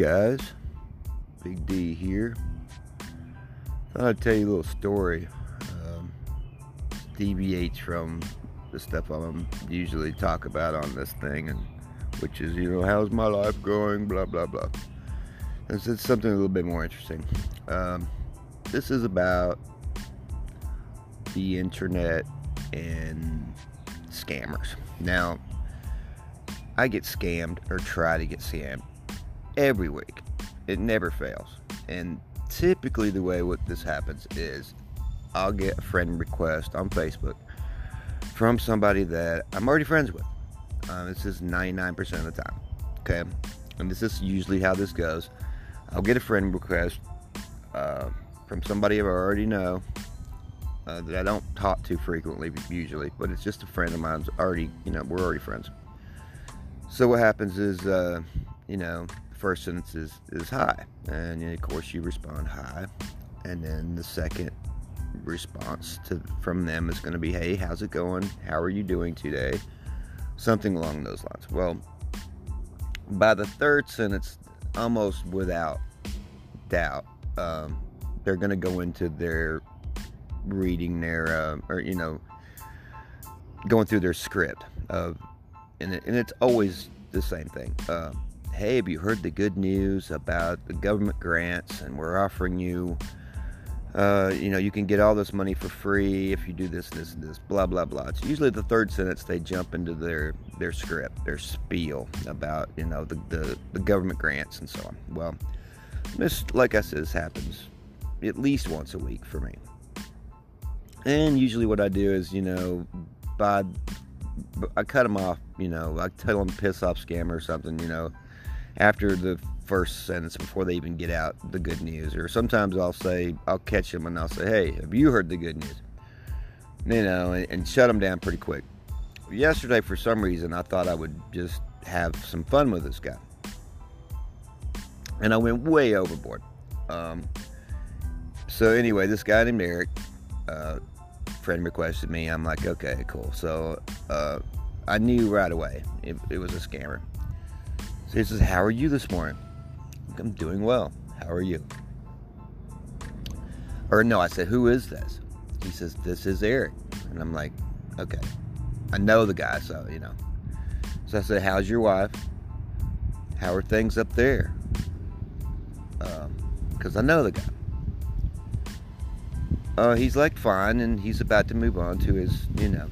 guys, Big D here. Thought I'd tell you a little story. Um, deviates from the stuff I'm usually talk about on this thing, and which is you know how's my life going, blah blah blah. This is something a little bit more interesting. Um, this is about the internet and scammers. Now, I get scammed or try to get scammed every week. It never fails. And typically, the way what this happens is I'll get a friend request on Facebook from somebody that I'm already friends with. Uh, this is 99% of the time. Okay. And this is usually how this goes. I'll get a friend request uh, from somebody I already know uh, that I don't talk to frequently, usually, but it's just a friend of mine's already, you know, we're already friends. So what happens is, uh, you know, first sentence is, is hi, and of course you respond hi, and then the second response to from them is going to be, hey, how's it going? How are you doing today? Something along those lines. Well, by the third sentence, almost without doubt, um, they're going to go into their reading their, uh, or you know, going through their script of, and, it, and it's always the same thing. Uh, hey, have you heard the good news about the government grants? And we're offering you, uh, you know, you can get all this money for free if you do this, this, and this, blah, blah, blah. It's usually the third sentence they jump into their their script, their spiel about, you know, the the, the government grants and so on. Well, this, like I said, this happens at least once a week for me. And usually, what I do is, you know, by I cut them off. You know, I tell them piss off scammer or something. You know, after the first sentence before they even get out the good news. Or sometimes I'll say I'll catch them and I'll say, "Hey, have you heard the good news?" You know, and, and shut them down pretty quick. Yesterday, for some reason, I thought I would just have some fun with this guy, and I went way overboard. Um, so anyway, this guy named Eric. Uh, friend requested me. I'm like, okay, cool. So uh, I knew right away it, it, was a scammer. So he says, How are you this morning? I'm doing well. How are you? Or no, I said, Who is this? He says, This is Eric. And I'm like, Okay. I know the guy, so, you know. So I said, How's your wife? How are things up there? Because um, I know the guy uh, he's like fine and he's about to move on to his, you know,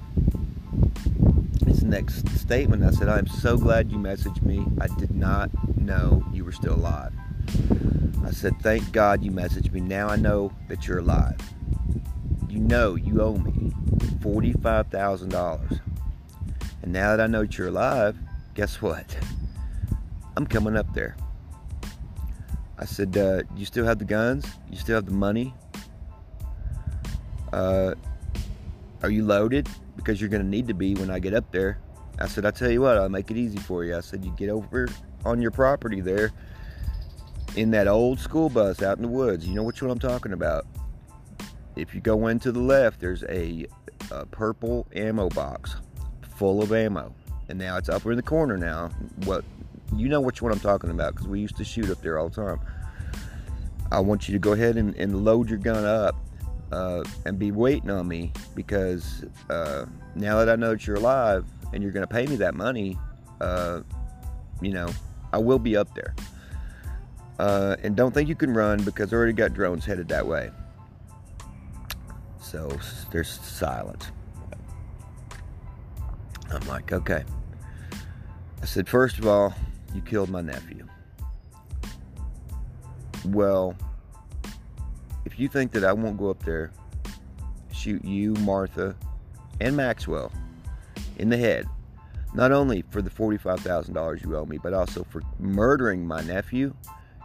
next statement. I said, I'm so glad you messaged me. I did not know you were still alive. I said, thank God you messaged me. Now I know that you're alive. You know you owe me $45,000. And now that I know that you're alive, guess what? I'm coming up there. I said, uh, you still have the guns? You still have the money? uh, Are you loaded? Because you're going to need to be when I get up there. I said, I tell you what, I'll make it easy for you. I said, You get over on your property there in that old school bus out in the woods. You know one I'm talking about. If you go in to the left, there's a, a purple ammo box full of ammo. And now it's up in the corner now. What you know which one I'm talking about because we used to shoot up there all the time. I want you to go ahead and, and load your gun up uh, and be waiting on me because uh, now that I know that you're alive and you're going to pay me that money, uh, you know, I will be up there. Uh, and don't think you can run because I already got drones headed that way. So there's silence. I'm like, okay. I said, first of all, you killed my nephew. Well, if you think that I won't go up there, shoot you, Martha, and Maxwell in the head, not only for the $45,000 you owe me, but also for murdering my nephew,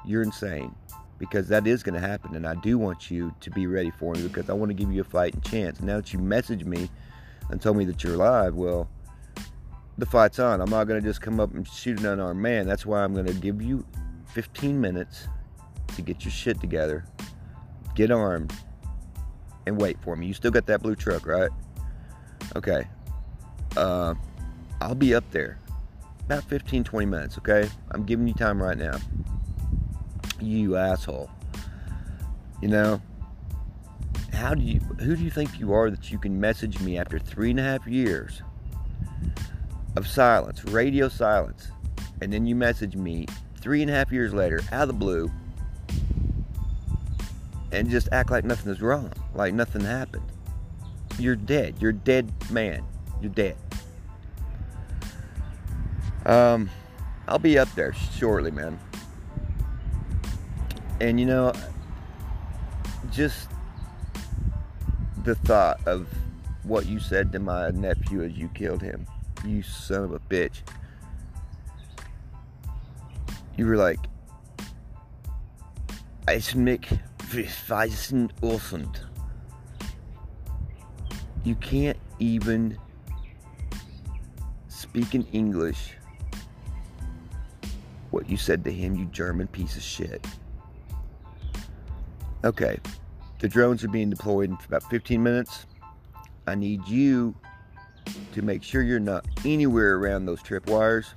you're insane. Because that is going to happen, and I do want you to be ready for me because I want to give you a fighting chance. Now that you messaged me and told me that you're alive, well, the fight's on. I'm not going to just come up and shoot an unarmed man. That's why I'm going to give you 15 minutes to get your shit together get armed, and wait for me. You still got that blue truck, right? Okay. Uh, I'll be up there about 15, 20 minutes, okay? I'm giving you time right now. You asshole. You know, how do you, who do you think you are that you can message me after three and a half years of silence, radio silence, and then you message me three and a half years later out of the blue and just act like nothing is wrong, like nothing happened? You're dead. You're dead man. You're dead. Um, I'll be up there shortly, man. And you know, just the thought of what you said to my nephew as you killed him. You son of a bitch. You were like, Mich wissen ausend. You can't even speak in English what you said to him, you German piece of shit. Okay, the drones are being deployed in about 15 minutes. I need you to make sure you're not anywhere around those tripwires.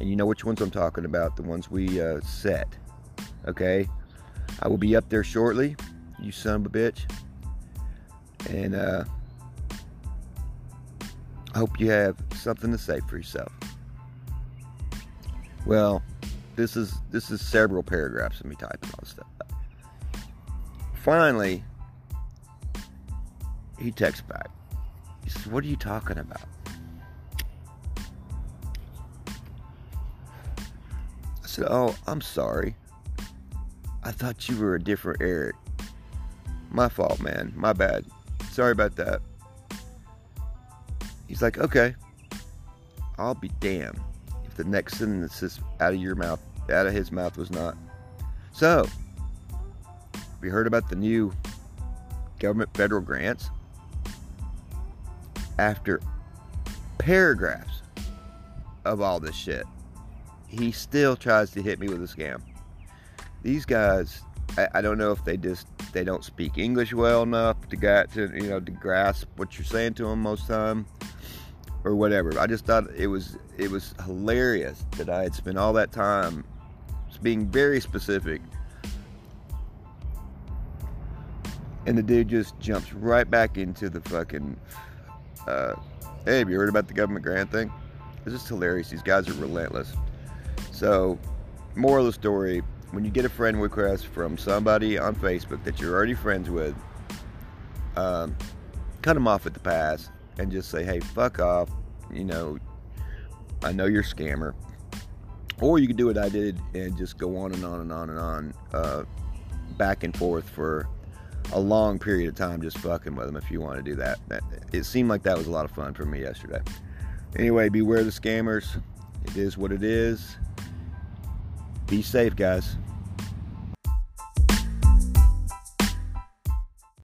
And you know which ones I'm talking about, the ones we uh, set. Okay? I will be up there shortly, you son of a bitch. And uh, I hope you have something to say for yourself. Well, this is this is several paragraphs of me typing all this stuff. Finally, he texts back. He says, "What are you talking about?" I said, "Oh, I'm sorry. I thought you were a different Eric. My fault, man. My bad. Sorry about that." He's like, "Okay. I'll be damned." if the next sentence out of your mouth, out of his mouth was not. So, we heard about the new government federal grants. After paragraphs of all this shit, he still tries to hit me with a scam. These guys, I, I don't know if they just they don't speak English well enough to get to you know to grasp what you're saying to them most time or whatever. I just thought it was it was hilarious that I had spent all that time being very specific. And the dude just jumps right back into the fucking uh, hey, have you heard about the government grant thing? It's just hilarious. These guys are relentless. So, moral of the story, when you get a friend request from somebody on Facebook that you're already friends with, um, cut them off at the pass and just say, hey, fuck off. You know, I know you're a scammer. Or you could do what I did and just go on and on and on and on, uh, back and forth for a long period of time, just fucking with them if you want to do that. that. It seemed like that was a lot of fun for me yesterday. Anyway, beware the scammers. It is what it is. Be safe, guys.